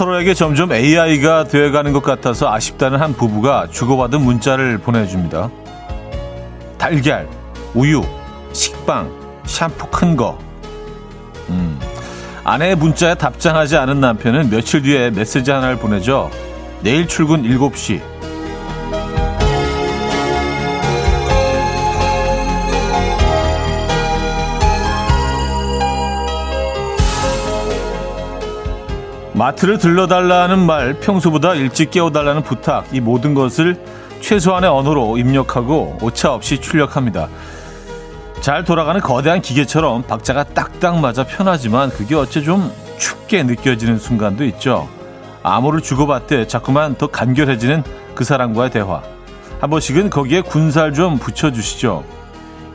서로에게 점점 AI가 되어가는 것 같아서 아쉽다는 한 부부가 주고받은 문자를 보내줍니다. 달걀, 우유, 식빵, 샴푸 큰 거. 음. 아내의 문자에 답장하지 않은 남편은 며칠 뒤에 메시지 하나를 보내죠. 내일 출근 7시. 마트를 들러달라는 말, 평소보다 일찍 깨워달라는 부탁, 이 모든 것을 최소한의 언어로 입력하고 오차 없이 출력합니다. 잘 돌아가는 거대한 기계처럼 박자가 딱딱 맞아 편하지만 그게 어째 좀 춥게 느껴지는 순간도 있죠. 암호를 주고받되 자꾸만 더 간결해지는 그 사람과의 대화. 한 번씩은 거기에 군살 좀 붙여주시죠.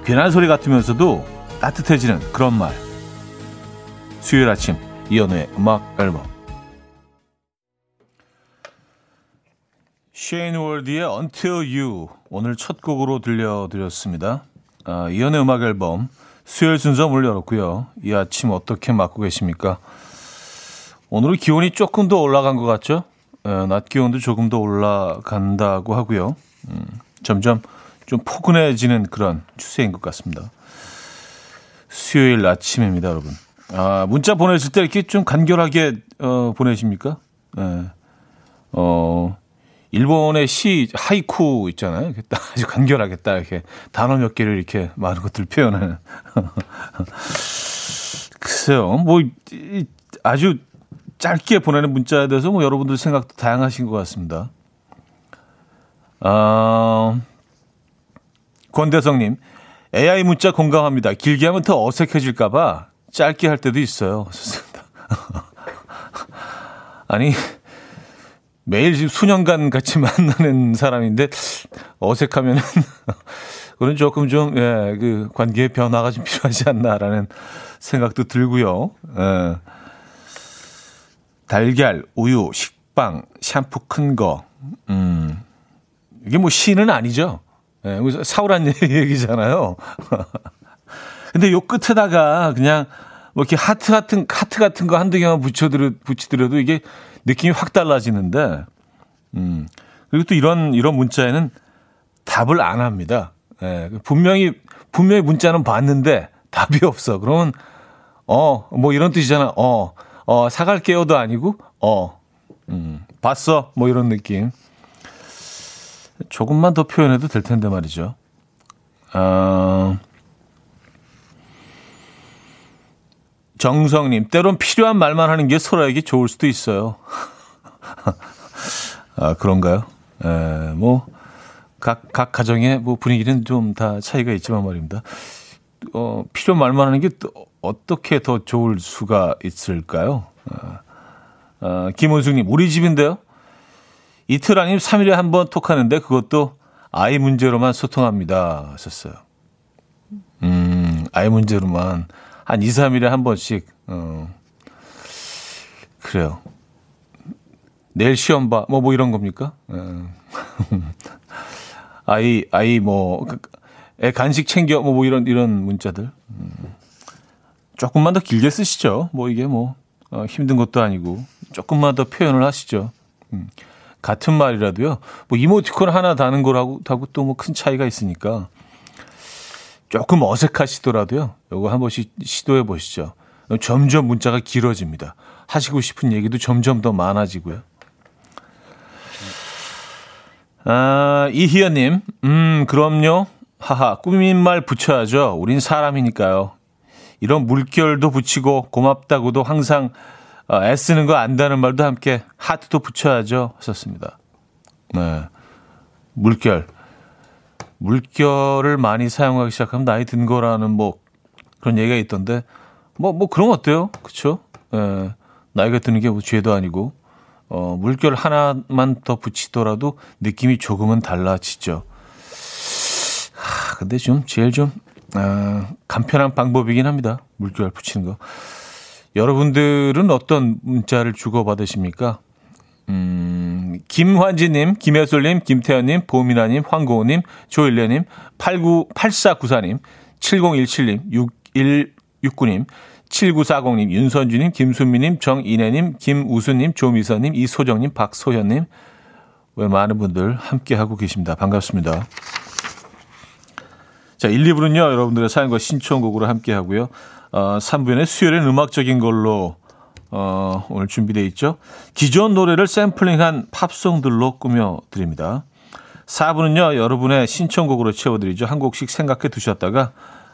괜한 소리 같으면서도 따뜻해지는 그런 말. 수요일 아침 이연우의 음악 앨범 쉐인 월드의 Until You 오늘 첫 곡으로 들려드렸습니다. 아, 이연의 음악 앨범 수요일 순서 열었고요. 이 아침 어떻게 맞고 계십니까? 오늘은 기온이 조금 더 올라간 것 같죠? 에, 낮 기온도 조금 더 올라간다고 하고요. 음, 점점 좀 포근해지는 그런 추세인 것 같습니다. 수요일 아침입니다, 여러분. 아, 문자 보내실 때 이렇게 좀 간결하게 어, 보내십니까? 네. 어, 일본의 시 하이쿠 있잖아요. 딱 아주 간결하게 딱 이렇게 단어 몇 개를 이렇게 많은 것들 표현하는. 글쎄요, 뭐 아주 짧게 보내는 문자에 대해서 뭐 여러분들 생각도 다양하신 것 같습니다. 아, 권대성님, AI 문자 공감합니다. 길게 하면 더 어색해질까봐 짧게 할 때도 있어요. 아니, 매일 지금 수년간 같이 만나는 사람인데 어색하면은 그건 조금 좀, 예, 그 관계의 변화가 좀 필요하지 않나라는 생각도 들고요. 예. 달걀, 우유, 식빵, 샴푸 큰 거. 음. 이게 뭐 시는 아니죠. 예, 사오란 얘기잖아요. 근데 요 끝에다가 그냥 뭐 이렇게 하트 같은, 하트 같은 거 한두 개만 붙여드려, 붙이더라도 이게 느낌이 확 달라지는데, 음. 그리고 또 이런, 이런 문자에는 답을 안 합니다. 예, 분명히, 분명히 문자는 봤는데 답이 없어. 그러면, 어, 뭐 이런 뜻이잖아. 어, 어, 사갈게요도 아니고, 어, 음, 봤어. 뭐 이런 느낌. 조금만 더 표현해도 될 텐데 말이죠. 어, 정성님, 때론 필요한 말만 하는 게 서로에게 좋을 수도 있어요. 아, 그런가요? 에, 뭐, 각, 각 가정의 뭐 분위기는 좀 다 차이가 있지만 말입니다. 어, 필요 말만 하는 게 또 어떻게 더 좋을 수가 있을까요? 어, 어, 김원숙님, 우리 집인데요? 이틀 아니면 3일에 한 번 톡하는데 그것도 아이 문제로만 소통합니다. 하셨어요. 음, 아이 문제로만. 한 2, 3일에 한 번씩, 어, 그래요. 내일 시험 봐. 뭐, 뭐 이런 겁니까? 어. 아이, 아이, 뭐, 그, 애 간식 챙겨. 뭐, 뭐 이런, 이런 문자들. 음. 조금만 더 길게 쓰시죠. 뭐 이게 뭐, 어, 힘든 것도 아니고. 조금만 더 표현을 하시죠. 음. 같은 말이라도요. 뭐 이모티콘 하나 다는 거라고 하고 또 뭐 큰 차이가 있으니까 조금 어색하시더라도요. 요거 한 번씩 시도해 보시죠. 점점 문자가 길어집니다. 하시고 싶은 얘기도 점점 더 많아지고요. 아, 이희연님, 음, 그럼요. 하하, 꾸민 말 붙여야죠. 우린 사람이니까요. 이런 물결도 붙이고 고맙다고도 항상 어, 애쓰는 거 안다는 말도 함께 하트도 붙여야죠. 하셨습니다. 네. 물결. 물결을 많이 사용하기 시작하면 나이 든 거라는 뭐 그런 얘기가 있던데 뭐, 뭐 그런 거 어때요? 그쵸? 예. 나이가 드는 게 뭐 죄도 아니고 어, 물결 하나만 더 붙이더라도 느낌이 조금은 달라지죠. 하, 근데 좀 제일 좀 아, 간편한 방법이긴 합니다. 물결 붙이는 거. 여러분들은 어떤 문자를 주고받으십니까? 음, 김환지님, 김혜솔님, 김태현님, 보미나님, 황고우님, 조일래님, 89, 8494님, 7017님, 61, 69님, 7940님, 윤선주님, 김순미님, 정인혜님, 김우수님, 조미선님, 이소정님, 박소현님, 왜 많은 분들 함께하고 계십니다. 반갑습니다. 자, 1, 2부는요, 여러분들의 사연과 신청곡으로 함께하고요. 어, 3부에는 수요일엔 음악적인 걸로 어, 오늘 준비되어 있죠. 기존 노래를 샘플링한 팝송들로 꾸며 드립니다. 4부는요, 여러분의 신청곡으로 채워드리죠. 한 곡씩 생각해 두셨다가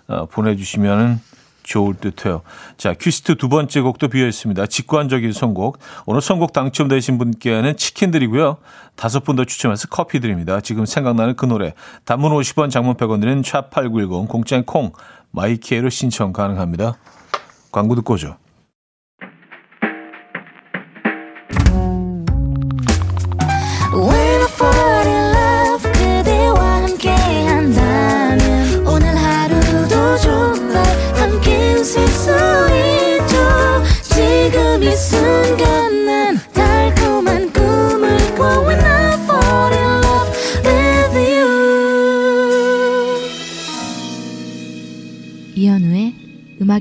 어, 보내주시면 좋을 듯해요. 자, 퀴스트 두 번째 곡도 비어 있습니다. 직관적인 선곡. 오늘 선곡 당첨되신 분께는 치킨 드리고요. 다섯 분 더 추첨해서 커피 드립니다. 지금 생각나는 그 노래. 단문 50원, 장문 100원 드리는 샵8910, 공짜인 콩, 마이케이로 신청 가능합니다. 광고 듣고 오죠.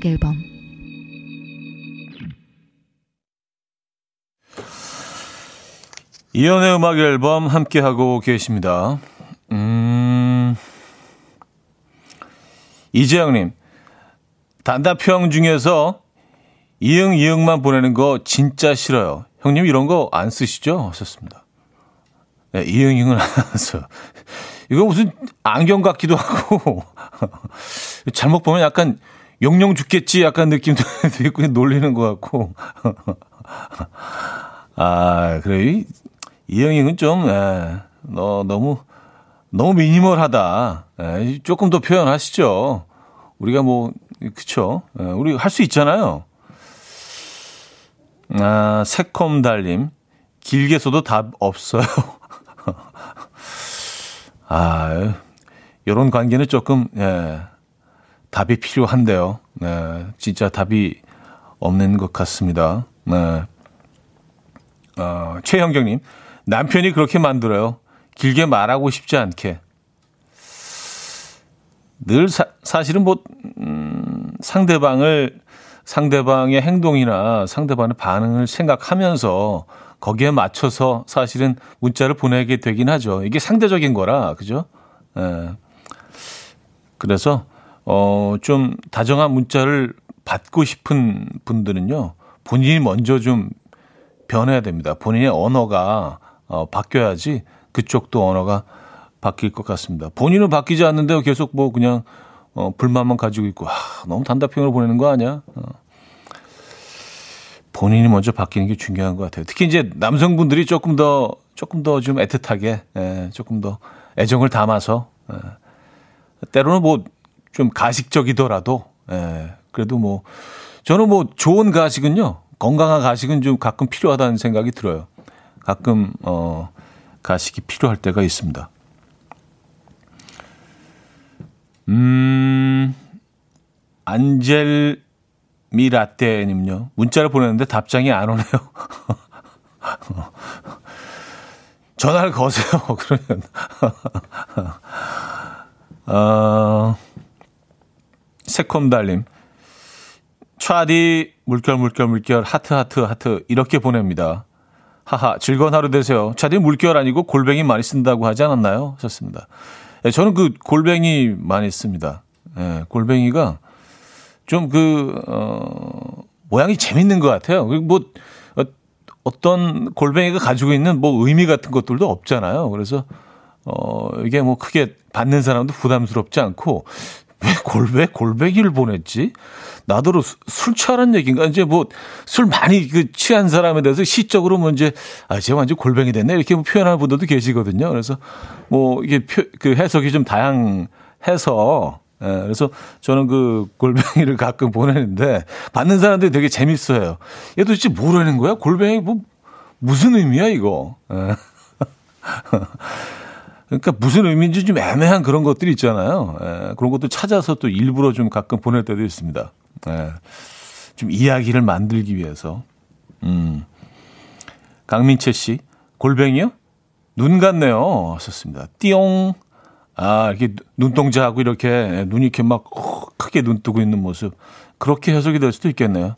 음악 앨범 이연의 음악 앨범 함께 하고 계십니다. 음. 이재영 님, 단답형 중에서 이응, 이응만 보내는 거 진짜 싫어요. 형님 이런 거 안 쓰시죠? 하셨습니다. 네, 이응, 이응은 안 써요. 이거 무슨 안경 같기도 하고, 잘못 보면 약간 용용 죽겠지 약간 느낌도 있고 놀리는 것 같고. 아, 그래. 이영희는 좀, 에, 너, 너무, 너무 미니멀하다. 에, 조금 더 표현하시죠. 우리가 뭐, 그쵸. 에, 우리 할 수 있잖아요. 아, 새콤 달님. 길게 써도 답 없어요. 아, 요런 관계는 조금, 예, 답이 필요한데요. 네, 진짜 답이 없는 것 같습니다. 네. 어, 최형경님, 남편이 그렇게 만들어요. 길게 말하고 싶지 않게. 늘 사, 사실은 뭐, 음, 상대방을, 상대방의 행동이나 상대방의 반응을 생각하면서 거기에 맞춰서 사실은 문자를 보내게 되긴 하죠. 이게 상대적인 거라, 그죠? 예. 그래서 어, 좀 다정한 문자를 받고 싶은 분들은요, 본인이 먼저 좀 변해야 됩니다. 본인의 언어가 어, 바뀌어야지 그쪽도 언어가 바뀔 것 같습니다. 본인은 바뀌지 않는데 계속 뭐 그냥 어, 불만만 가지고 있고, 아, 너무 단답형을 보내는 거 아니야? 어. 본인이 먼저 바뀌는 게 중요한 것 같아요. 특히 이제 남성분들이 조금 더, 조금 더 좀 애틋하게, 예, 조금 더 애정을 담아서, 예. 때로는 뭐 좀 가식적이더라도, 예, 그래도 뭐, 저는 뭐 좋은 가식은요, 건강한 가식은 좀 가끔 필요하다는 생각이 들어요. 가끔, 어, 가식이 필요할 때가 있습니다. 음, 안젤 미라떼님요. 문자를 보냈는데 답장이 안 오네요. 전화를 거세요. 그러면. 어, 새콤달님. 차디 물결 물결 물결 하트 하트 하트 이렇게 보냅니다. 하하 즐거운 하루 되세요. 차디 물결 아니고 골뱅이 많이 쓴다고 하지 않았나요? 하셨습니다. 네, 저는 그 골뱅이 많이 씁니다. 네, 골뱅이가 좀 그, 어, 모양이 재밌는 것 같아요. 뭐, 어, 어떤 골뱅이가 가지고 있는 뭐 의미 같은 것들도 없잖아요. 그래서, 어, 이게 뭐 크게 받는 사람도 부담스럽지 않고 왜 골배 골배기를 보냈지? 나더러 술 취하는 얘기인가? 이제 뭐 술 많이 그 취한 사람에 대해서 시적으로 뭐 이제 아, 쟤 완전 골뱅이 됐네 이렇게 뭐 표현하는 분들도 계시거든요. 그래서 뭐 이게 표, 그 해석이 좀 다양해서 예, 그래서 저는 그 골뱅이를 가끔 보내는데 받는 사람들이 되게 재밌어요. 얘 도대체 뭐라는 거야? 골뱅이 뭐 무슨 의미야 이거? 예. 그러니까 무슨 의미인지 좀 애매한 그런 것들이 있잖아요. 예, 그런 것도 찾아서 또 일부러 좀 가끔 보낼 때도 있습니다. 예, 좀 이야기를 만들기 위해서. 음. 강민채 씨, 골뱅이요? 눈 같네요. 하셨습니다. 띠용. 아, 이렇게 눈동자하고 이렇게 눈이 이렇게 막 크게 눈 뜨고 있는 모습. 그렇게 해석이 될 수도 있겠네요.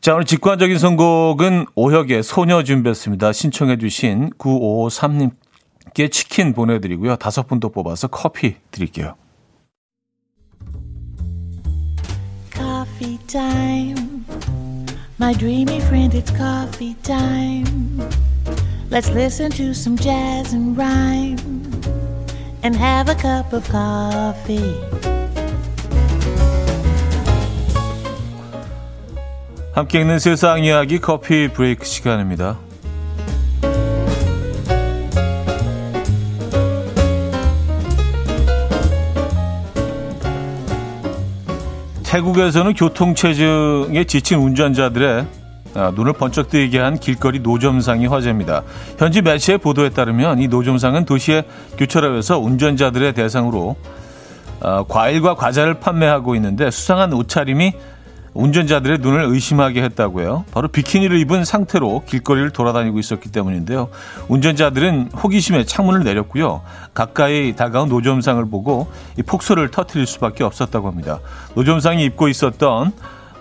자, 오늘 직관적인 선곡은 오혁의 소녀 준비했습니다. 신청해 주신 9553님 께 치킨 보내드리고요. 다섯 분도 뽑아서 커피 드릴게요. Coffee time. My dreamy friend, it's coffee time. Let's listen to some jazz and rhyme and have a cup of coffee. 함께 읽는 세상 이야기 커피 브레이크 시간입니다. 태국에서는 교통체증에 지친 운전자들의 아, 눈을 번쩍 뜨이게 한 길거리 노점상이 화제입니다. 현지 매체의 보도에 따르면 이 노점상은 도시의 교차로에서 운전자들의 대상으로 아, 과일과 과자를 판매하고 있는데 수상한 옷차림이 운전자들의 눈을 의심하게 했다고요. 바로 비키니를 입은 상태로 길거리를 돌아다니고 있었기 때문인데요. 운전자들은 호기심에 창문을 내렸고요. 가까이 다가온 노점상을 보고 이 폭소를 터트릴 수밖에 없었다고 합니다. 노점상이 입고 있었던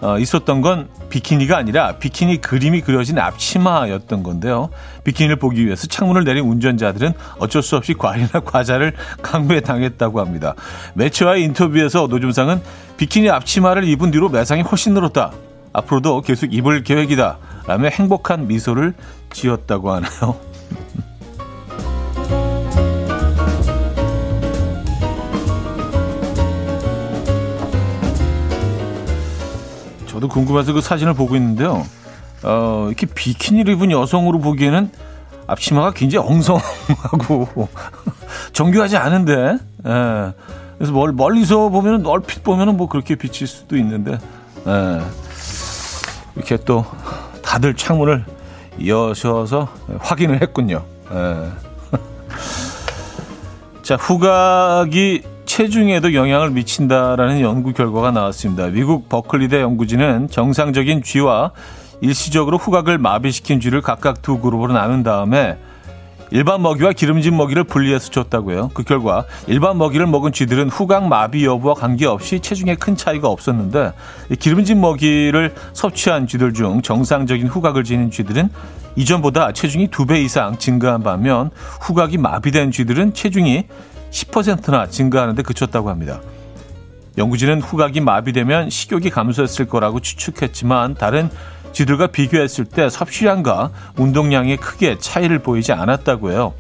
어, 있었던 건 비키니가 아니라 비키니 그림이 그려진 앞치마였던 건데요. 비키니를 보기 위해서 창문을 내린 운전자들은 어쩔 수 없이 과일이나 과자를 강매당했다고 합니다. 매체와의 인터뷰에서 노점상은 비키니 앞치마를 입은 뒤로 매상이 훨씬 늘었다. 앞으로도 계속 입을 계획이다. 라며 행복한 미소를 지었다고 하네요. 저도 궁금해서 그 사진을 보고 있는데요. 어, 이렇게 비키니를 입은 여성으로 보기에는 앞치마가 굉장히 엉성하고 정교하지 않은데, 예. 그래서 멀, 멀리서 보면은 얼핏 보면은 뭐 그렇게 비칠 수도 있는데, 예. 이렇게 또 다들 창문을 여셔서 확인을 했군요. 예. 자, 후각이 체중에도 영향을 미친다라는 연구 결과가 나왔습니다. 미국 버클리대 연구진은 정상적인 쥐와 일시적으로 후각을 마비시킨 쥐를 각각 두 그룹으로 나눈 다음에 일반 먹이와 기름진 먹이를 분리해서 줬다고요. 그 결과 일반 먹이를 먹은 쥐들은 후각 마비 여부와 관계없이 체중에 큰 차이가 없었는데 기름진 먹이를 섭취한 쥐들 중 정상적인 후각을 지닌 쥐들은 이전보다 체중이 두 배 이상 증가한 반면 후각이 마비된 쥐들은 체중이 10%나 증가하는데 그쳤다고 합니다. 연구진은 후각이 마비되면 식욕이 감소했을 거라고 추측했지만 다른 쥐들과 비교했을 때 섭취량과 운동량에 크게 차이를 보이지 않았다고 해요.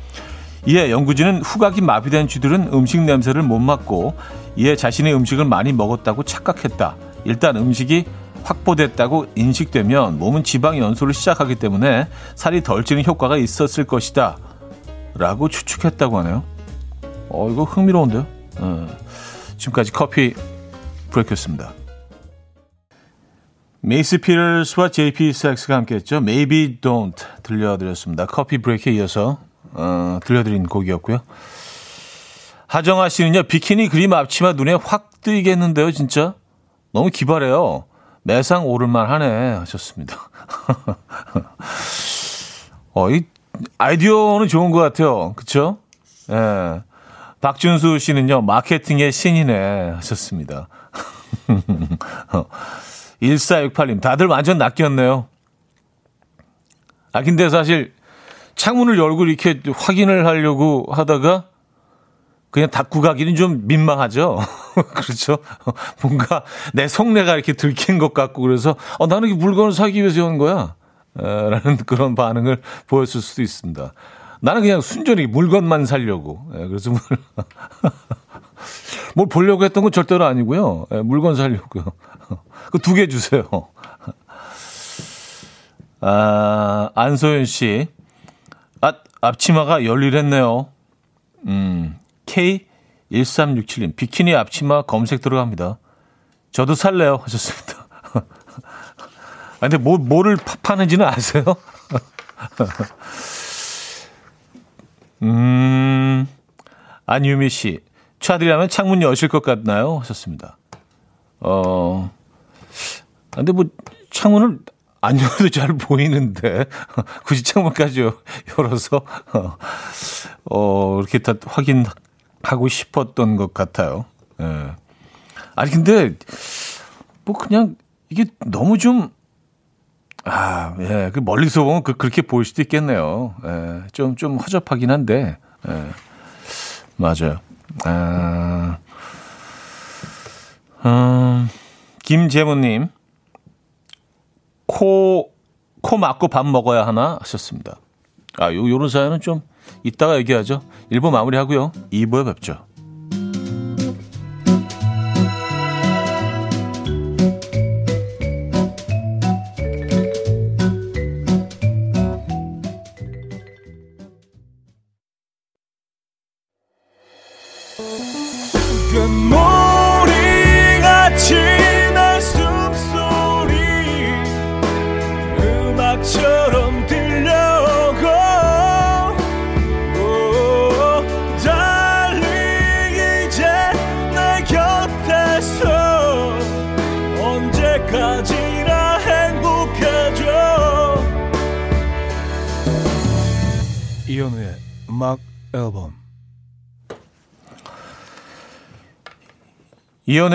이에 연구진은 후각이 마비된 쥐들은 음식 냄새를 못 맡고 이에 자신의 음식을 많이 먹었다고 착각했다. 일단 음식이 확보됐다고 인식되면 몸은 지방 연소를 시작하기 때문에 살이 덜 찌는 효과가 있었을 것이다. 라고 추측했다고 하네요. 어, 이거 흥미로운데요? 어, 지금까지 커피 브레이크였습니다. 메이스 피터스와 JP 섹스가 함께했죠. Maybe Don't 들려드렸습니다. 커피 브레이크에 이어서 어, 들려드린 곡이었고요. 하정아 씨는요. 비키니 그림 앞치마 눈에 확 뜨이겠는데요. 진짜 너무 기발해요. 매상 오를만 하네 하셨습니다. 어, 이 아이디어는 좋은 것 같아요. 그쵸? 예. 박준수 씨는요, 마케팅의 신이네 하셨습니다. 1468님, 다들 완전 낚였네요. 아, 근데 사실 창문을 열고 이렇게 확인을 하려고 하다가 그냥 닫고 가기는 좀 민망하죠. 그렇죠. 뭔가 내 속내가 이렇게 들킨 것 같고 그래서 어, 나는 이 물건을 사기 위해서 연 거야. 라는 그런 반응을 보였을 수도 있습니다. 나는 그냥 순전히 물건만 살려고. 예, 그래서 뭘, 뭘 보려고 했던 건 절대로 아니고요. 예, 물건 살려고요. 그 두 개 주세요. 아, 안소연 씨. 아, 앞치마가 열일했네요. 음, K1367님. 비키니 앞치마 검색 들어갑니다. 저도 살래요. 하셨습니다. 아, 근데 뭐, 뭐를 파는지는 아세요? 음, 안유미 씨. 차들이라면 창문 여실 것 같나요? 하셨습니다. 어, 근데 뭐, 창문을 안 열어도 잘 보이는데, 굳이 창문까지 열어서, 어, 이렇게 다 확인 하고 싶었던 것 같아요. 예. 아니, 근데, 뭐, 그냥, 이게 너무 좀, 아, 예, 그 멀리서 보면 그, 그렇게 보일 수도 있겠네요. 예, 좀, 좀 허접하긴 한데, 예, 맞아요. 아, 음, 김재문님, 코, 코 막고 밥 먹어야 하나 하셨습니다. 아, 요, 요런 사연은 좀 이따가 얘기하죠. 1부 마무리하고요. 2부에 뵙죠.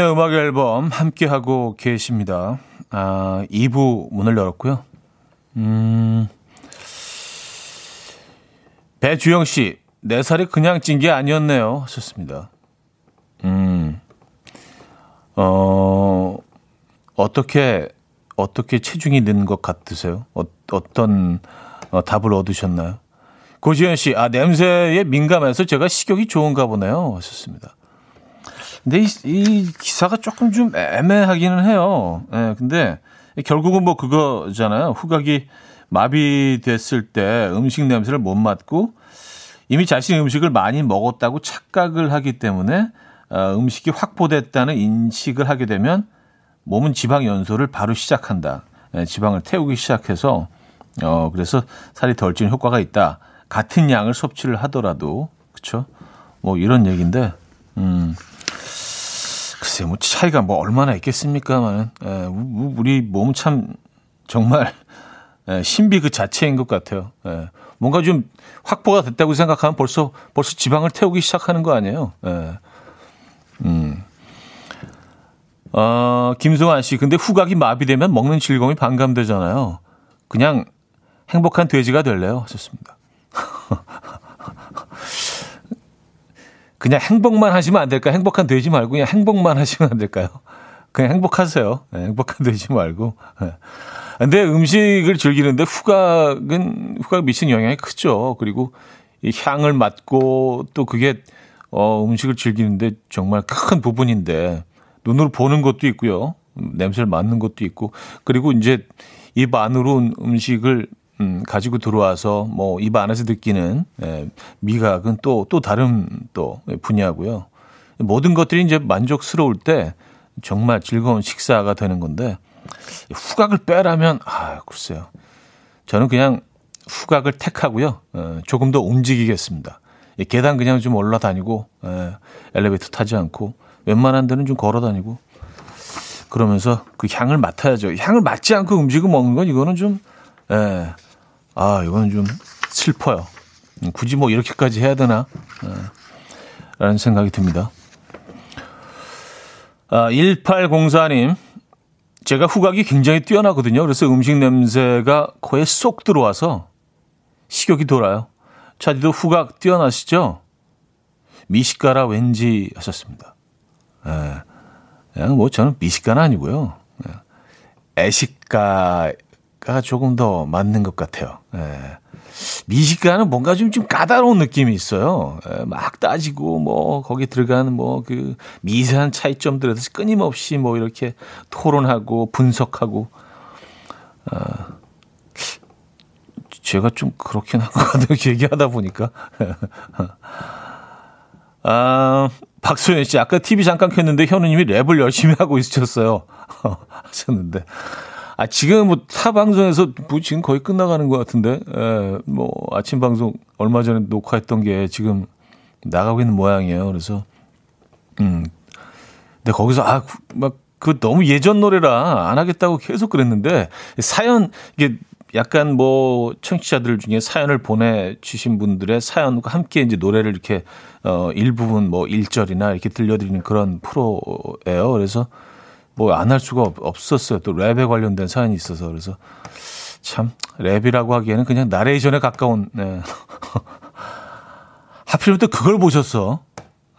이연의 음악 앨범 함께 하고 계십니다. 아, 2부 문을 열었고요. 음. 배주영 씨, 4살이 그냥 찐 게 아니었네요. 하셨습니다. 음. 어, 어떻게, 어떻게 체중이 는 것 같으세요? 어, 어떤 어, 답을 얻으셨나요? 고지현 씨, 아, 냄새에 민감해서 제가 식욕이 좋은가 보네요. 하셨습니다. 근데 이, 이 기사가 조금 좀 애매하기는 해요. 예, 네, 근데 결국은 뭐 그거잖아요. 후각이 마비됐을 때 음식 냄새를 못 맡고 이미 자신의 음식을 많이 먹었다고 착각을 하기 때문에 어, 음식이 확보됐다는 인식을 하게 되면 몸은 지방 연소를 바로 시작한다. 예, 지방을 태우기 시작해서 어 그래서 살이 덜 찌는 효과가 있다. 같은 양을 섭취를 하더라도 그렇죠? 뭐 이런 얘기인데 음. 글쎄 뭐 차이가 뭐 얼마나 있겠습니까만은 예, 우리 몸 참 정말 예, 신비 그 자체인 것 같아요. 예, 뭔가 좀 확보가 됐다고 생각하면 벌써 벌써 지방을 태우기 시작하는 거 아니에요. 예. 음. 어, 김승환 씨, 근데 후각이 마비되면 먹는 즐거움이 반감되잖아요. 그냥 행복한 돼지가 될래요? 하셨습니다. 그냥 행복만 하시면 안 될까요? 행복한 되지 말고 그냥 행복만 하시면 안 될까요? 그냥 행복하세요. 네, 행복한 되지 말고. 네. 근데 음식을 즐기는데 후각은 후각 미치는 영향이 크죠. 그리고 이 향을 맡고 또 그게 어 음식을 즐기는데 정말 큰 부분인데 눈으로 보는 것도 있고요. 냄새를 맡는 것도 있고 그리고 이제 입 안으로 음식을 음, 가지고 들어와서 뭐 입 안에서 느끼는 예, 미각은 또또 다른 또 분야고요. 모든 것들이 이제 만족스러울 때 정말 즐거운 식사가 되는 건데 후각을 빼라면 아 글쎄요. 저는 그냥 후각을 택하고요. 어, 조금 더 움직이겠습니다. 계단 그냥 좀 올라다니고 예, 엘리베이터 타지 않고 웬만한 데는 좀 걸어다니고 그러면서 그 향을 맡아야죠. 향을 맡지 않고 음식을 먹는 건 이거는 좀 예, 아, 이거는 좀 슬퍼요. 음, 굳이 뭐 이렇게까지 해야 되나? 네. 라는 생각이 듭니다. 아, 1804님. 제가 후각이 굉장히 뛰어나거든요. 그래서 음식 냄새가 코에 쏙 들어와서 식욕이 돌아요. 차디도 후각 뛰어나시죠? 미식가라 왠지 하셨습니다. 예. 그냥 뭐 저는 미식가는 아니고요. 예. 애식가 가 조금 더 맞는 것 같아요. 예. 미식가는 뭔가 좀, 좀 까다로운 느낌이 있어요. 예, 막 따지고, 뭐, 거기 들어가는 뭐, 그, 미세한 차이점들에 대해서 끊임없이 뭐, 이렇게 토론하고, 분석하고, 아, 제가 좀 그렇긴 한 것 같아요. 얘기하다 보니까. 아, 박소연 씨, 아까 TV 잠깐 켰는데 현우님이 랩을 열심히 하고 있으셨어요. 하셨는데. 아, 지금 뭐, 타 방송에서 뭐 지금 거의 끝나가는 것 같은데, 에, 예, 뭐, 아침 방송 얼마 전에 녹화했던 게 지금 나가고 있는 모양이에요. 그래서, 음. 근데 거기서, 아, 막, 그 너무 예전 노래라 안 하겠다고 계속 그랬는데, 사연, 이게 약간 뭐 청취자들 중에 사연을 보내주신 분들의 사연과 함께 이제 노래를 이렇게 어 일부분 뭐 1절이나 이렇게 들려드리는 그런 프로예요. 그래서 뭐 안 할 수가 없, 었어요또 랩에 관련된 사연이 있어서 그래서 참 랩이라고 하기에는 그냥 나레이션에 가까운 네. 하필이면 또 그걸 보셨어.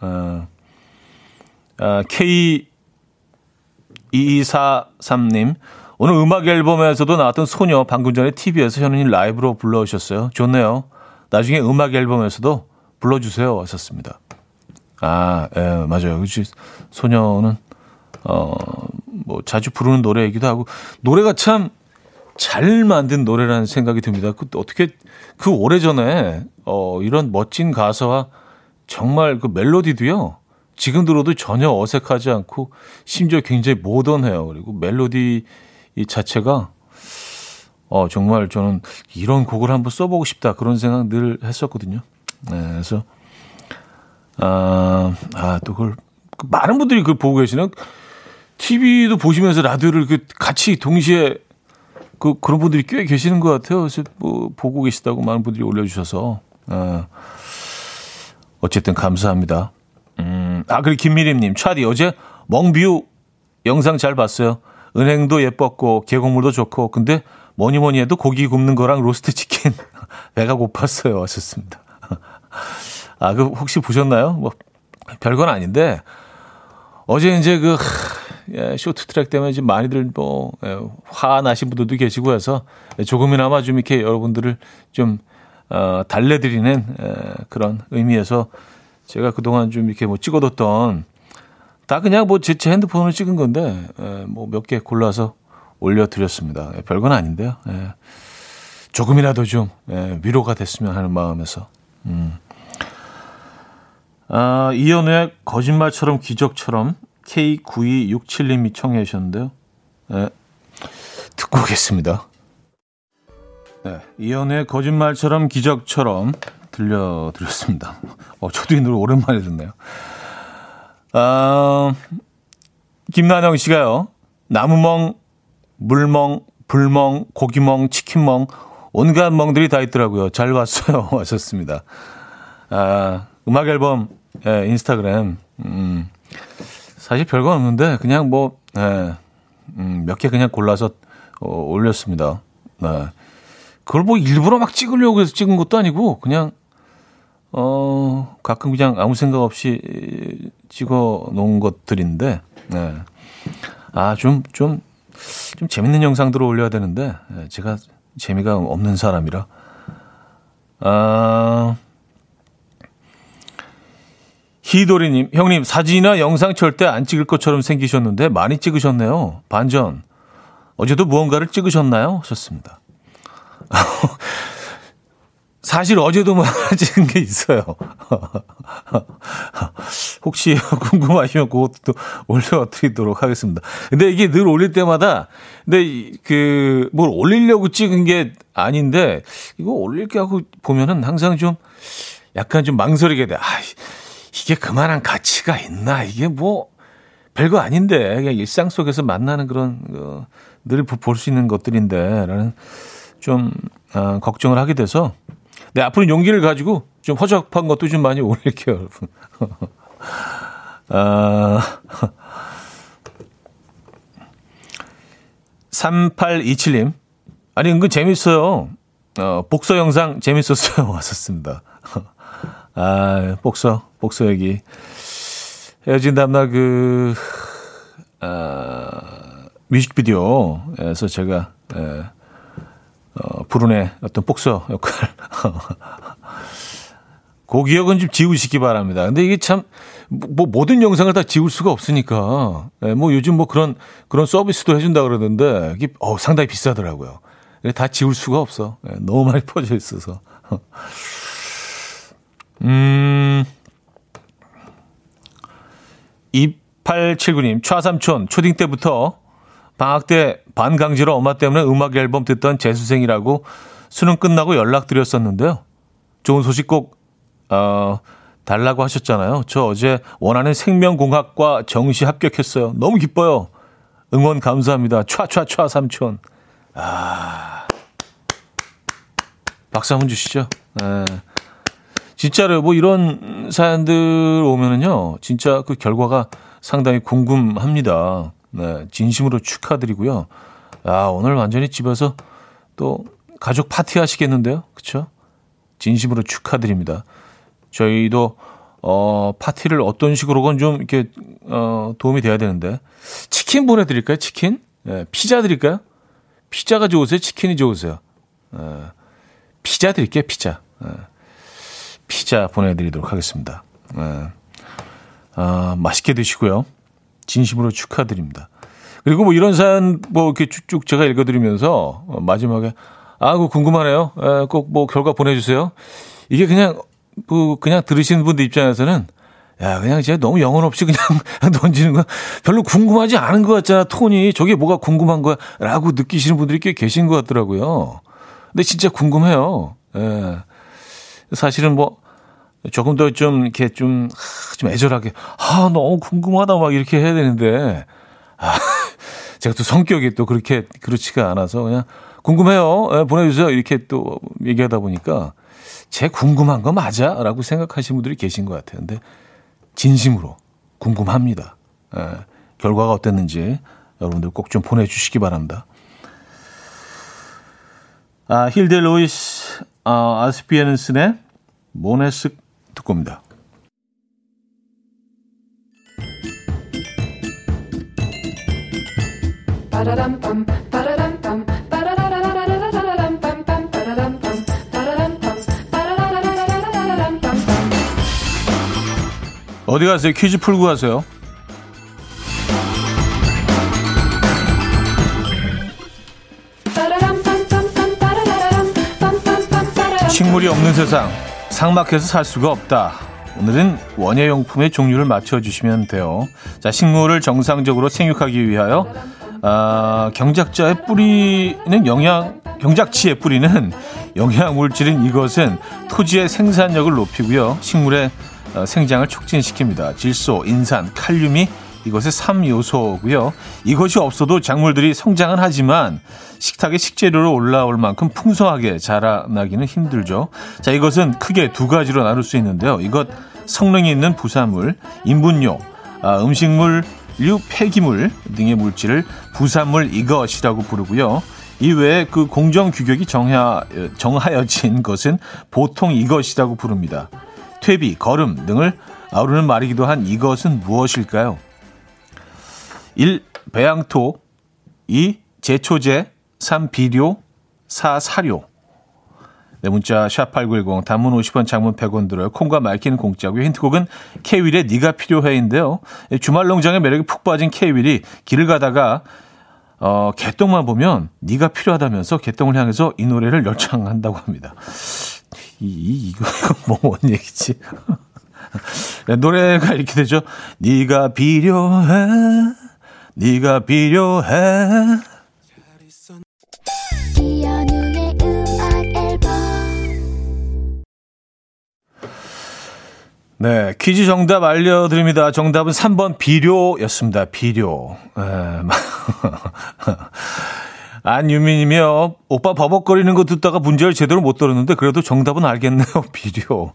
어. 아, K2243님 오늘 음악 앨범에서도 나왔던 소녀 방금 전에 TV에서 현우님 라이브로 불러오셨어요. 좋네요. 나중에 음악 앨범에서도 불러주세요. 하셨습니다. 아, 예, 맞아요. 그치. 소녀는, 어, 뭐, 자주 부르는 노래이기도 하고, 노래가 참 잘 만든 노래라는 생각이 듭니다. 그, 어떻게, 그 오래전에, 어, 이런 멋진 가사와 정말 그 멜로디도요, 지금 들어도 전혀 어색하지 않고, 심지어 굉장히 모던해요. 그리고 멜로디 이 자체가 어 정말 저는 이런 곡을 한번 써보고 싶다 그런 생각 늘 했었거든요. 네, 그래서 아또 아, 그걸 그 많은 분들이 그 보고 계시는 TV도 보시면서 라디오를 그 같이 동시에 그 그런 분들이 꽤 계시는 것 같아요. 뭐 보고 계시다고 많은 분들이 올려주셔서 아, 어쨌든 감사합니다. 음, 아 그리고 김미림님 차디 어제 멍비우 영상 잘 봤어요. 은행도 예뻤고 계곡물도 좋고 근데 뭐니 뭐니 해도 고기 굽는 거랑 로스트 치킨 배가 고팠어요 하셨습니다. 아, 그 혹시 보셨나요? 뭐 별건 아닌데 어제 이제 그 예, 쇼트트랙 때문에 이제 많이들 뭐 예, 화나신 분들도 계시고 해서 조금이나마 좀 이렇게 여러분들을 좀 어, 달래드리는 예, 그런 의미에서 제가 그동안 좀 이렇게 뭐 찍어뒀던 다 그냥 뭐제 핸드폰으로 찍은 건데 예, 뭐몇 개 골라서 올려드렸습니다. 예, 별건 아닌데요. 예. 조금이라도 좀 예, 위로가 됐으면 하는 마음에서. 음. 아, 이연우의 거짓말처럼 기적처럼 K9267님이 청해 주셨는데요. 예, 듣고 오겠습니다. 네, 이연우의 거짓말처럼 기적처럼 들려드렸습니다. 어, 저도 이 노래 오랜만에 듣네요. 아, 김나영 씨가요. 나무멍, 물멍, 불멍, 고기멍, 치킨멍, 온갖 멍들이 다 있더라고요. 잘 봤어요. 하셨습니다. 아, 음악 앨범, 예, 인스타그램, 음, 사실 별거 없는데, 그냥 뭐, 예, 음, 몇 개 그냥 골라서 어, 올렸습니다. 네. 그걸 뭐 일부러 막 찍으려고 해서 찍은 것도 아니고, 그냥 어, 가끔 그냥 아무 생각 없이 찍어 놓은 것들인데, 네. 아, 좀, 좀, 좀 재밌는 영상들을 올려야 되는데, 네, 제가 재미가 없는 사람이라. 아, 희도리님, 형님, 사진이나 영상 절대 안 찍을 것처럼 생기셨는데 많이 찍으셨네요. 반전. 어제도 무언가를 찍으셨나요? 하셨습니다. 사실 어제도 뭐 하나 찍은 게 있어요. 혹시 궁금하시면 그것도 올려드리도록 하겠습니다. 근데 이게 늘 올릴 때마다, 근데 그, 뭘 올리려고 찍은 게 아닌데, 이거 올릴게 하고 보면은 항상 좀 약간 좀 망설이게 돼. 아, 이 게 그만한 가치가 있나? 이게 뭐, 별거 아닌데, 그냥 일상 속에서 만나는 그런, 어, 늘볼 수 있는 것들인데, 라는 좀, 어, 걱정을 하게 돼서, 네, 앞으로 용기를 가지고 좀 허접한 것도 좀 많이 올릴게요, 여러분. 아, 3827님. 아니, 은근 재밌어요. 어, 복서 영상 재밌었어요. 왔었습니다. 아, 복서, 복서 얘기. 헤어진 다음날 그, 아, 뮤직비디오에서 제가, 예, 어, 불운의 어떤 복서 역할. 그 기억은 좀 지우시기 바랍니다. 근데 이게 참, 뭐, 모든 영상을 다 지울 수가 없으니까. 예, 뭐, 요즘 뭐 그런, 그런 서비스도 해준다 그러는데, 이게, 어, 상당히 비싸더라고요. 다 지울 수가 없어. 예, 너무 많이 퍼져 있어서. 음, 2879님, 차삼촌, 초딩 때부터 방학 때 반강제로 엄마 때문에 음악 앨범 듣던 재수생이라고 수능 끝나고 연락드렸었는데요. 좋은 소식 꼭 어, 달라고 하셨잖아요. 저 어제 원하는 생명공학과 정시 합격했어요. 너무 기뻐요. 응원 감사합니다. 촤촤촤 삼촌. 아, 박수 한번 주시죠. 네. 진짜로 뭐 이런 사연들 오면은요, 진짜 그 결과가 상당히 궁금합니다. 네, 진심으로 축하드리고요. 아, 오늘 완전히 집에서 또 가족 파티 하시겠는데요? 그쵸? 진심으로 축하드립니다. 저희도, 어, 파티를 어떤 식으로건 좀 이렇게, 어, 도움이 돼야 되는데. 치킨 보내드릴까요? 치킨? 네, 피자 드릴까요? 피자가 좋으세요? 치킨이 좋으세요? 네, 피자 드릴게요, 피자. 네, 피자 보내드리도록 하겠습니다. 네, 아, 맛있게 드시고요. 진심으로 축하드립니다. 그리고 뭐 이런 사연 뭐 이렇게 쭉쭉 제가 읽어드리면서 마지막에 아, 그 궁금하네요. 꼭 뭐 결과 보내주세요. 이게 그냥 뭐 그냥 들으시는 분들 입장에서는 야 그냥 진짜 너무 영혼 없이 그냥 던지는 거 별로 궁금하지 않은 것 같잖아 톤이 저게 뭐가 궁금한 거야라고 느끼시는 분들이 꽤 계신 것 같더라고요. 근데 진짜 궁금해요. 예. 사실은 뭐 조금 더 좀 이렇게 좀, 좀 애절하게, 아, 너무 궁금하다 막 이렇게 해야 되는데, 아, 제가 또 성격이 또 그렇게 그렇지가 않아서 그냥 궁금해요. 네, 보내주세요. 이렇게 또 얘기하다 보니까 제 궁금한 거 맞아? 라고 생각하시는 분들이 계신 것 같아요. 근데 진심으로 궁금합니다. 네, 결과가 어땠는지 여러분들 꼭 좀 보내주시기 바랍니다. 아, 힐데 로이스, 아, 아스피에는슨의 모네스 듣고 옵니다. 어디 가세요? 퀴즈 풀고 가세요. 식물이 없는 세상. 상막해서 살 수가 없다. 오늘은 원예용품의 종류를 맞춰주시면 돼요. 자, 식물을 정상적으로 생육하기 위하여 아, 경작자의 뿌리는 영양, 경작치의 뿌리는 영양 물질인 이것은 토지의 생산력을 높이고요. 식물의 어, 생장을 촉진시킵니다. 질소, 인산, 칼륨이 이것의 3요소고요. 이것이 없어도 작물들이 성장은 하지만 식탁에 식재료로 올라올 만큼 풍성하게 자라나기는 힘들죠. 자, 이것은 크게 두 가지로 나눌 수 있는데요. 이것 성능이 있는 부산물, 인분용, 아, 음식물, 류 폐기물 등의 물질을 부산물 이것이라고 부르고요. 이외에 그 공정 규격이 정하, 정하여진 것은 보통 이것이라고 부릅니다. 퇴비, 거름 등을 아우르는 말이기도 한 이것은 무엇일까요? 1. 배양토 2. 제초제 3. 비료 4. 사료 네, 문자 샵8910 단문 50원 장문 100원 들어요. 콩과 말키는 공짜고요. 힌트곡은 케윌의 네가 필요해인데요. 주말 농장의 매력이 푹 빠진 케윌이 길을 가다가 어, 개똥만 보면 네가 필요하다면서 개똥을 향해서 이 노래를 열창한다고 합니다. 이, 이 이거 뭐뭔 얘기지? 네, 노래가 이렇게 되죠. 네가 필요해. 네가 필요해. 네, 퀴즈 정답 알려드립니다. 정답은 3번 비료였습니다. 비료. 네. 안유미님이요. 오빠 버벅거리는 거 듣다가 문제를 제대로 못 들었는데 그래도 정답은 알겠네요. 비료.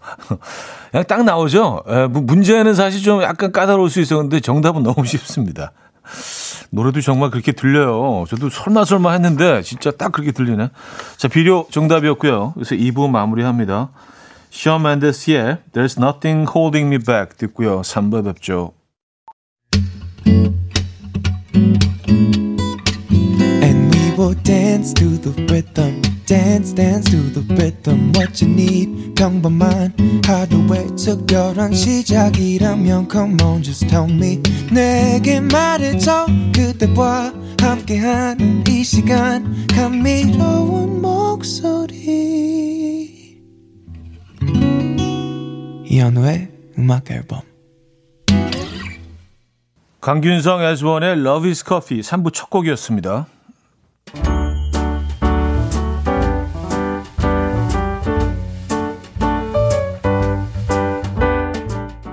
그냥 딱 나오죠. 에, 문제는 사실 좀 약간 까다로울 수 있었는데 정답은 너무 쉽습니다. 노래도 정말 그렇게 들려요. 저도 설마 설마 했는데 진짜 딱 그렇게 들리네. 자, 비료 정답이었고요. 그래서 2부 마무리합니다. 션 맨데스의 There's Nothing Holding Me Back 듣고요. 3부 뵙죠. Will dance to the rhythm. dance dance to the rhythm what you need 평범한 하루의 특별한 시작이라면 come on just tell me 내게 말해줘 그대와 함께한 이 시간 감미로운 목소리 이현우의 음악 앨범 강균성 에즈원의 Love is Coffee 3부 첫 곡이었습니다.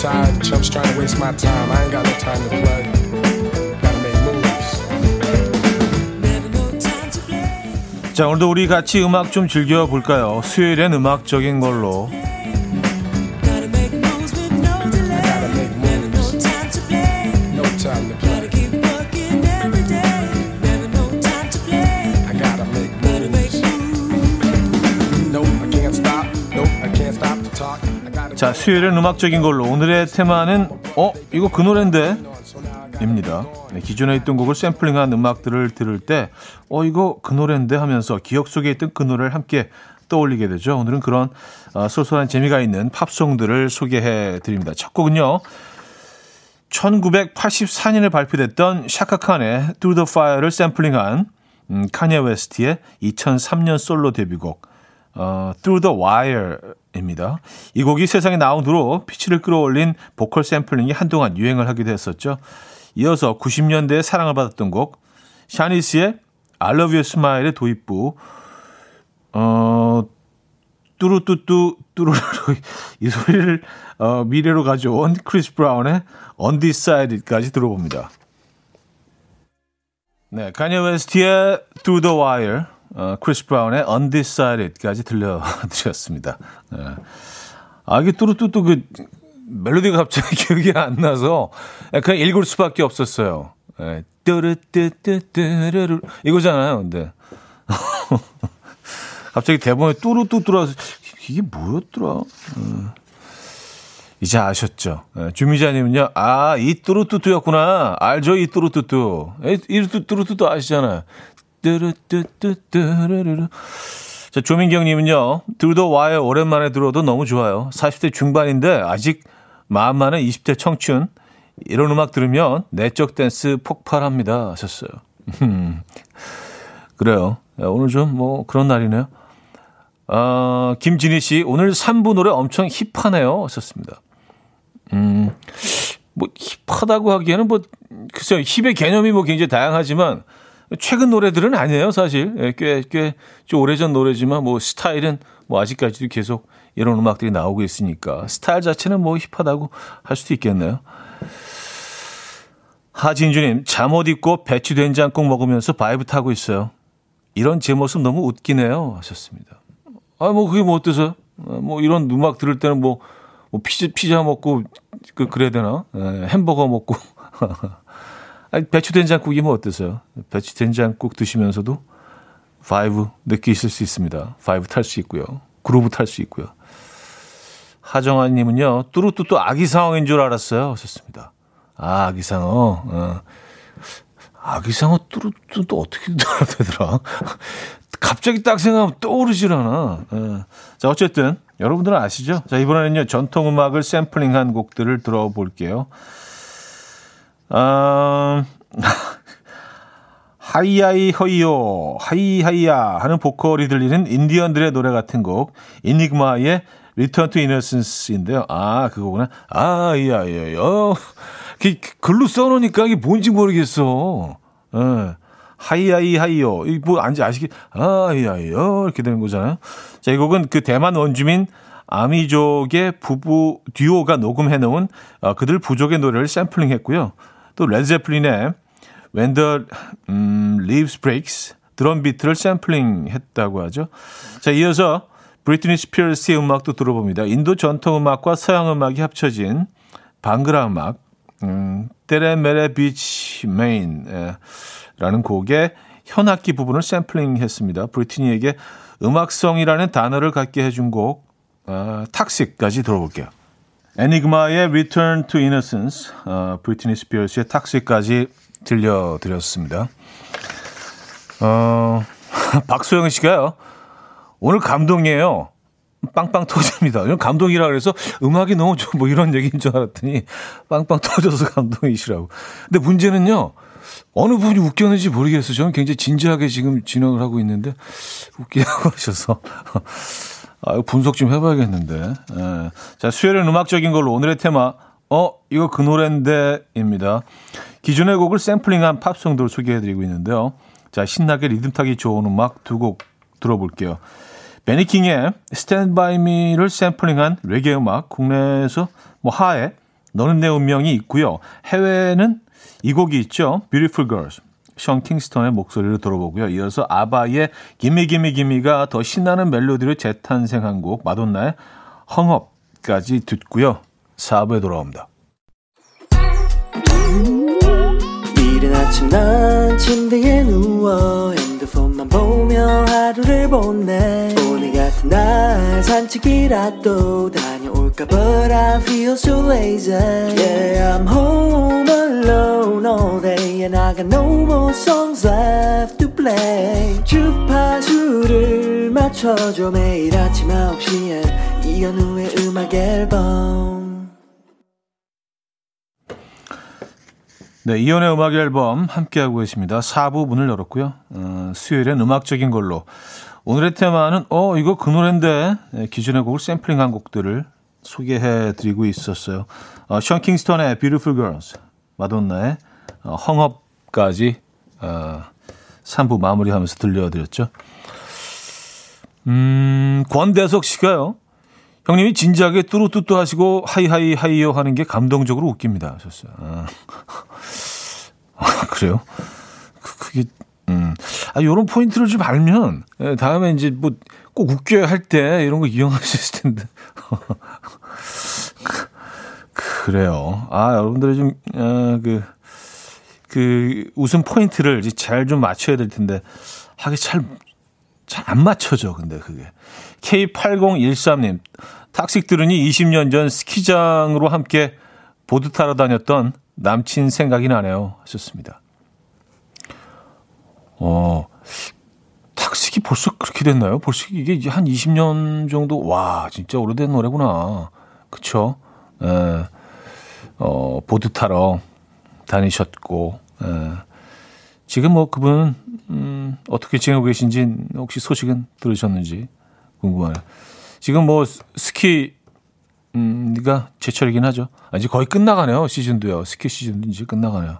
Tired. Chumps trying to waste my time. I ain't got no time to play. 자, 오늘도 우리 같이 음악 좀 즐겨볼까요? 수요일엔 음악적인 걸로. 자, 수요일은 음악적인 걸로 오늘의 테마는 어, 이거 그 노래인데 입니다. 네, 기존에 있던 곡을 샘플링한 음악들을 들을 때 어, 이거 그 노래인데 하면서 기억 속에 있던 그 노래를 함께 떠올리게 되죠. 오늘은 그런 어, 소소한 재미가 있는 팝송들을 소개해 드립니다. 첫 곡은요. 1984년에 발표됐던 샤카칸의 Through the Fire를 샘플링한 음, 카니에 웨스트의 2003년 솔로 데뷔곡 어, Through the Wire입니다. 이 곡이 세상에 나온 후로 피치를 끌어올린 보컬 샘플링이 한동안 유행을 하기도 했었죠. 이어서 90년대에 사랑을 받았던 곡 샤니스의 I Love Your Smile의 도입부 어, 뚜루뚜뚜 뚜루루루 이 소리를 어, 미래로 가져온 크리스 브라운의 Undecided까지 들어봅니다. 네, 카니 웨스트의 Through the Wire 어, 크리스 브라운의 Undecided까지 들려드렸습니다. 네. 아, 이게 뚜루뚜뚜 그 멜로디가 갑자기 기억이 안 나서 그냥 읽을 수밖에 없었어요. 네. 뚜루뚜뚜뚜루루 이거잖아요, 근데. 갑자기 대본에 뚜루뚜뚜라서 이게 뭐였더라? 음. 이제 아셨죠? 네, 주미자님은요, 아, 이 뚜루뚜뚜였구나. 알죠, 이 뚜루뚜뚜. 이 뚜루뚜뚜 아시잖아요. 뚜루뚜뚜뚜루루. 자, 조민경님은요, 들도 와요. 오랜만에 들어도 너무 좋아요. 40대 중반인데 아직 마음만은 20대 청춘. 이런 음악 들으면 내적 댄스 폭발합니다. 하셨어요. 그래요. 오늘 좀 뭐 그런 날이네요. 어, 김진희 씨, 오늘 3부 노래 엄청 힙하네요. 하셨습니다. 음, 뭐 hip하다고 하기에는 뭐, 글쎄요. hip의 개념이 뭐 굉장히 다양하지만 최근 노래들은 아니에요, 사실. 예, 꽤, 꽤, 좀 오래전 노래지만 뭐 스타일은 뭐 아직까지도 계속 이런 음악들이 나오고 있으니까 스타일 자체는 뭐 hip하다고 할 수도 있겠네요. 하진주님, 잠옷 입고 배추 된장국 먹으면서 vibe 타고 있어요. 이런 제 모습 너무 웃기네요. 하셨습니다. 아, 뭐 그게 뭐 어때서요? 아, 뭐 이런 음악 들을 때는 뭐, 뭐 피자, 피자 먹고 그, 그래야 되나? 에, 예, 햄버거 먹고. 아니, 배추 된장국이면 어떠세요? 배추 된장국 드시면서도 vibe 느끼실 수 있습니다. vibe 탈 수 있고요. 그루브 탈 수 있고요. 하정아님은요, 뚜루뚜뚜 아기 상어인 줄 알았어요. 하셨습니다. 아, 아기 상어. 어. 아기 상어 뚜루뚜뚜 어떻게 들어야 되더라? 갑자기 딱 생각하면 떠오르질 않아. 예. 자, 어쨌든 여러분들은 아시죠? 자, 이번에는요, 전통 음악을 샘플링한 곡들을 들어볼게요. 아, 하이하이 허이요, 하이하이야 하는 보컬이 들리는 인디언들의 노래 같은 곡, 이니그마의 Return to Innocence인데요. 아, 그거구나. 아, 야, 야, 야. 그, 글로 써놓으니까 이게 뭔지 모르겠어. 예. 하이하이 하이요. 이뭐 안지 아시기? 하이하이요. 이렇게 되는 거잖아요. 자, 이 곡은 그 대만 원주민 아미족의 부부 듀오가 녹음해 놓은 어, 그들 부족의 노래를 샘플링 했고요. 또 레드제플린의 When the 음, Levee Breaks 드럼 비트를 샘플링 했다고 하죠. 자, 이어서 브리트니 스피어스의 음악도 들어봅니다. 인도 전통 음악과 서양 음악이 합쳐진 방그라 음악, 음, तेरे मेरे बीच में. 예. 라는 곡의 현악기 부분을 샘플링 했습니다. 브리트니에게 음악성이라는 단어를 갖게 해준 곡, 어, Toxic까지 들어볼게요. 애니그마의 Return to Innocence, 어, 브리트니 스피어스의 Toxic까지 들려드렸습니다. 어, 박소영 씨가요, 오늘 감동이에요. 빵빵 터집니다. 감동이라 그래서 음악이 너무 좋뭐 뭐 이런 얘기인 줄 알았더니 빵빵 터져서 감동이시라고. 근데 문제는요, 어느 부분이 웃겼는지 모르겠어요. 저는 굉장히 진지하게 지금 진행을 하고 있는데 웃기다고 하셔서 아, 분석 좀 해봐야겠는데. 예. 자, 수요일은 음악적인 걸로 오늘의 테마 어 이거 그 노래인데입니다. 기존의 곡을 샘플링한 팝송들을 소개해드리고 있는데요. 자, 신나게 리듬 타기 좋은 음악 두 곡 들어볼게요. 베니킹의 Stand By Me를 샘플링한 레게 음악 국내에서 뭐 하에 너는 내 운명이 있고요. 해외는 이 곡이 있죠. Beautiful Girls. 션 킹스턴의 목소리를 들어보고요. 이어서 아바의 기미 기미 기미가 더 신나는 멜로디로 재탄생한 곡 마돈나의 헝업까지 듣고요. 4부에 돌아옵니다. 이른 아침 난 침대에 누워 핸드폰만 보며 하루를 보내 오늘 같은 날 산책이라도 다 볼까 But I feel so lazy Yeah I'm home alone all day And I got no more songs left to play 주파수를 맞춰줘 매일 아침 9시에 이현우의 음악 앨범 네, 이연의 음악 앨범 함께하고 계십니다. 4부 문을 열었고요. 어, 수요일엔 음악적인 걸로. 오늘의 테마는, 어, 이거 그 노래인데, 네, 기존의 곡을 샘플링한 곡들을 소개해 드리고 있었어요. 어, 션 킹스턴의 Beautiful Girls, 마돈나의 어, 헝업까지 어, 3부 마무리하면서 들려드렸죠. 음, 권대석 씨가요. 형님이 진지하게 뚜루뚜뚜 하시고 하이하이 하이요 하는 게 감동적으로 웃깁니다. 하셨어요. 아, 아 그래요? 그, 그게, 음. 아, 요런 포인트를 좀 알면, 예, 다음에 이제 뭐, 꼭 웃겨야 할 때 이런 거 이용하실 텐데. 그래요. 아, 여러분들이 좀, 어, 그, 그, 웃음 포인트를 잘 좀 맞춰야 될 텐데, 하기 잘, 잘 안 맞춰져, 근데 그게. K8013님, 탁식 들으니 20년 전 스키장으로 함께 보드 타러 다녔던 남친 생각이 나네요. 하셨습니다. 어, 탁식이 벌써 그렇게 됐나요? 벌써 이게 한 20년 정도, 와, 진짜 오래된 노래구나. 그쵸? 에, 어, 보드 타러 다니셨고, 에, 지금 뭐 그분은, 음, 어떻게 지내고 계신지 혹시 소식은 들으셨는지 궁금하네요. 지금 뭐 스키, 음, 가 제철이긴 하죠. 아, 이제 거의 끝나가네요. 시즌도요. 스키 시즌도 이제 끝나가네요.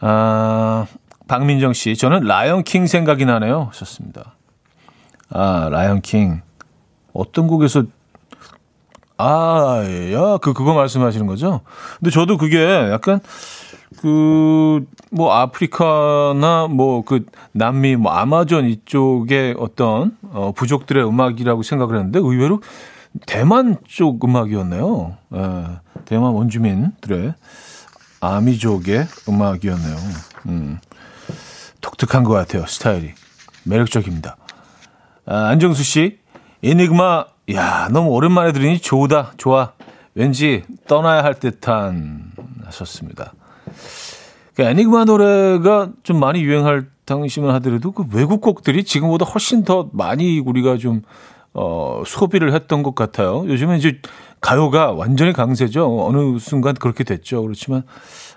아, 박민정 씨, 저는 라이언 킹 생각이 나네요. 하셨습니다. 아, 라이언 킹. 어떤 곡에서 아, 야, 그, 그거 말씀하시는 거죠? 근데 저도 그게 약간, 그, 뭐, 아프리카나 뭐, 그, 남미, 뭐, 아마존 이쪽의 어떤, 어, 부족들의 음악이라고 생각을 했는데, 의외로 대만 쪽 음악이었네요. 예, 대만 원주민들의 아미족의 음악이었네요. 음, 독특한 것 같아요, 스타일이. 매력적입니다. 아, 안정수 씨, 에니그마 야, 너무 오랜만에 들으니 좋다, 좋아. 왠지 떠나야 할 듯한 하셨습니다. 그 애니그마 노래가 좀 많이 유행할 당시만 하더라도 그 외국 곡들이 지금보다 훨씬 더 많이 우리가 좀 어, 소비를 했던 것 같아요. 요즘은 이제 가요가 완전히 강세죠. 어느 순간 그렇게 됐죠. 그렇지만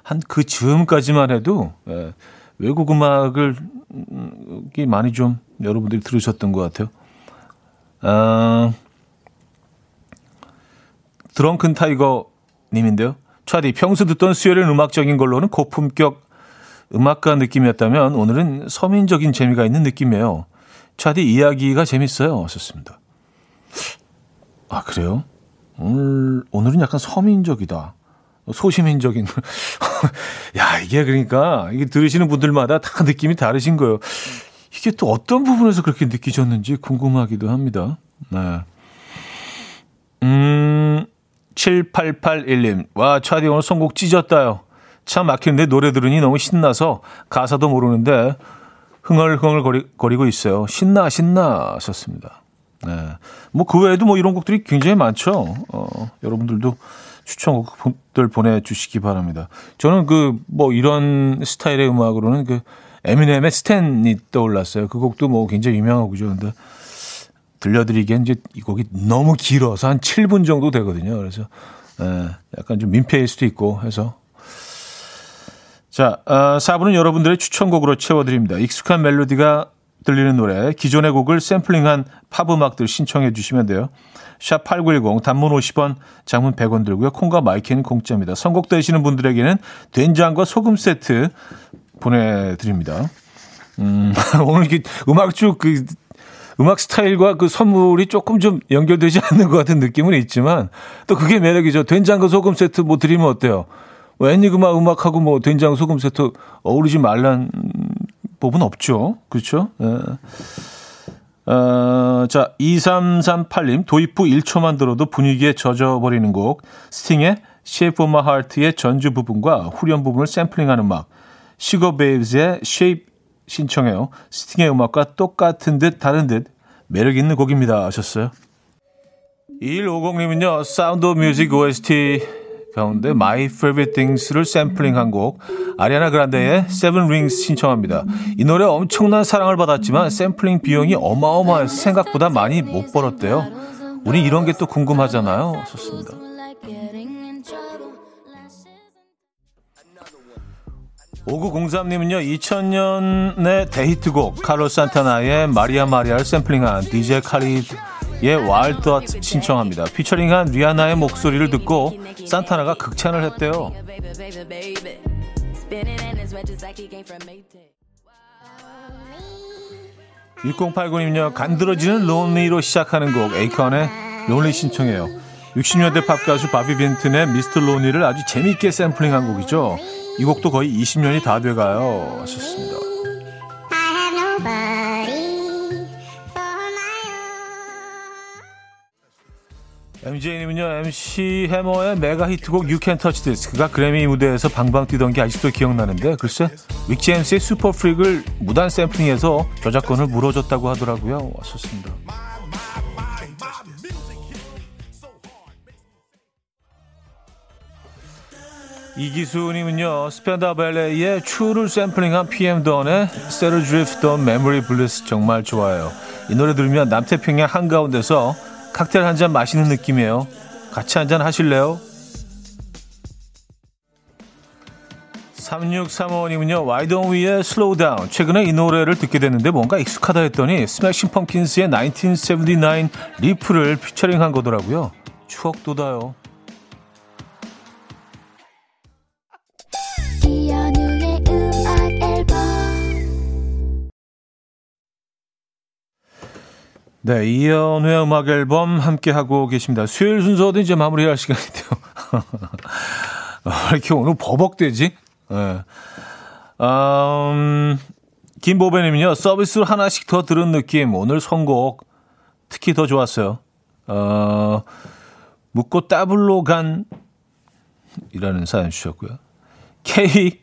한 그 즈음까지만 해도 예, 외국 음악을 음, 많이 좀 여러분들이 들으셨던 것 같아요. 아, 드렁큰 타이거 님인데요. 차디 평소 듣던 수요일은 음악적인 걸로는 고품격 음악가 느낌이었다면 오늘은 서민적인 재미가 있는 느낌이에요. 차디 이야기가 재밌어요. 하셨습니다. 아 그래요? 오늘 오늘은 약간 서민적이다. 소시민적인. 야 이게 그러니까 이게 들으시는 분들마다 다 느낌이 다르신 거예요. 이게 또 어떤 부분에서 그렇게 느끼셨는지 궁금하기도 합니다. 네. 음, 7881님. 와, 차디 오늘 선곡 찢었다요. 참 막히는데 노래 들으니 너무 신나서 가사도 모르는데 흥얼흥얼 거리, 거리고 있어요. 신나, 신나 하셨습니다. 네. 뭐 그 외에도 뭐 이런 곡들이 굉장히 많죠. 어, 여러분들도 추천곡들 보내주시기 바랍니다. 저는 그 뭐 이런 스타일의 음악으로는 그 에미넴의 스탠이 떠올랐어요. 그 곡도 뭐 굉장히 유명한 곡이죠. 근데 들려드리기엔 이제 이 곡이 너무 길어서 한 7분 정도 되거든요. 그래서 예, 약간 좀 민폐일 수도 있고 해서 자, 어, 4부는 여러분들의 추천곡으로 채워드립니다. 익숙한 멜로디가 들리는 노래, 기존의 곡을 샘플링한 팝 음악들 신청해 주시면 돼요. 샵 8910 단문 50원, 장문 100원 들고요. 콩과 마이크는 공짜입니다. 선곡되시는 분들에게는 된장과 소금 세트 보내드립니다. 음, 오늘 이렇게 음악 쭉그 음악 스타일과 그 선물이 조금 좀 연결되지 않는 것 같은 느낌은 있지만 또 그게 매력이죠. 된장과 소금 세트 뭐 드리면 어때요? 뭐 애니그마 음악하고 뭐 된장 소금 세트 어우르지 말란 법은 없죠. 그렇죠? 예. 어, 자, 2338님, 도입 후 1초만 들어도 분위기에 젖어버리는 곡, 스팅의 Shape of My Heart의 전주 부분과 후렴 부분을 샘플링하는 음악, 슈가베이브스의 Shape 신청해요. 스팅의 음악과 똑같은 듯 다른 듯 매력 있는 곡입니다. 하셨어요. 2150님은요, Sound of Music OST 가운데 My Favorite Things를 샘플링한 곡 아리아나 그란데의 Seven Rings 신청합니다. 이 노래 엄청난 사랑을 받았지만 샘플링 비용이 어마어마해서 생각보다 많이 못 벌었대요. 우리 이런 게 또 궁금하잖아요. 좋습니다. 5903님은요, 2000년의 데이트곡, 카를로스 산타나의 Maria Maria를 샘플링한 DJ 칼리드의 Wild 신청합니다. 피처링한 리아나의 목소리를 듣고 산타나가 극찬을 했대요. 1089님요, 간드러지는 Lonely로 시작하는 곡, 에이컨의 Lonely 신청해요. 60년대 팝 가수 바비 빈튼의 Mr. Lonely를 아주 재미있게 샘플링한 곡이죠. 이 곡도 거의 20년이 다 돼가요. 하셨습니다. MJ님은요, MC 해머의 메가 히트곡 You Can Touch This. 그가 그래미 무대에서 방방 뛰던 게 아직도 기억나는데, 글쎄, 윅제임스의 슈퍼 프릭을 무단 샘플링해서 저작권을 물어줬다고 하더라고요. 왔었습니다. 이기수님은요, 스팬다우 발레의 True를 샘플링한 PM 던의 Set Adrift on Memory Bliss 정말 좋아요. 이 노래 들으면 남태평양 한가운데서 칵테일 한 잔 마시는 느낌이에요. 같이 한 잔 하실래요? 3635님은요, Why Don't We의 Slow Down. 최근에 이 노래를 듣게 됐는데 뭔가 익숙하다 했더니 스매싱 펌킨스의 1979 riff를 피처링한 거더라고요. 추억 돋아요. 네, 이연우의 음악 앨범 함께 하고 계십니다. 수요일 순서도 이제 마무리할 시간인데요. 이렇게 오늘 버벅대지? 네. 음, 김보배님은요, 서비스를 하나씩 더 들은 느낌. 오늘 선곡 특히 더 좋았어요. 어, 묻고 따블로 간, 이라는 사연 주셨고요. K,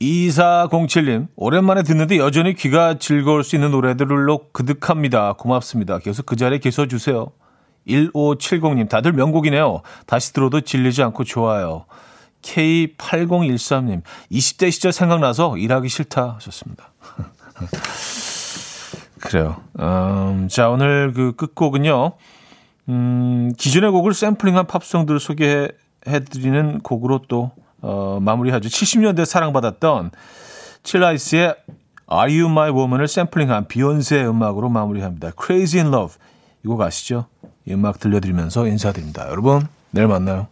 2407님, 오랜만에 듣는데 여전히 귀가 즐거울 수 있는 노래들로 그득합니다. 고맙습니다. 계속 그 자리에 계셔 주세요. 1570님, 다들 명곡이네요. 다시 들어도 질리지 않고 좋아요. K8013님, 20대 시절 생각나서 일하기 싫다 하셨습니다. 그래요. 음, 자, 오늘 그 끝곡은요, 음, 기존의 곡을 샘플링한 팝송들을 소개해 드리는 곡으로 또, 어, 마무리하죠. 70년대 사랑받았던 칠라이스의 Are You My Woman을 샘플링한 비욘세의 음악으로 마무리합니다. Crazy in Love. 이 곡 아시죠? 이 음악 들려드리면서 인사드립니다. 여러분, 내일 만나요.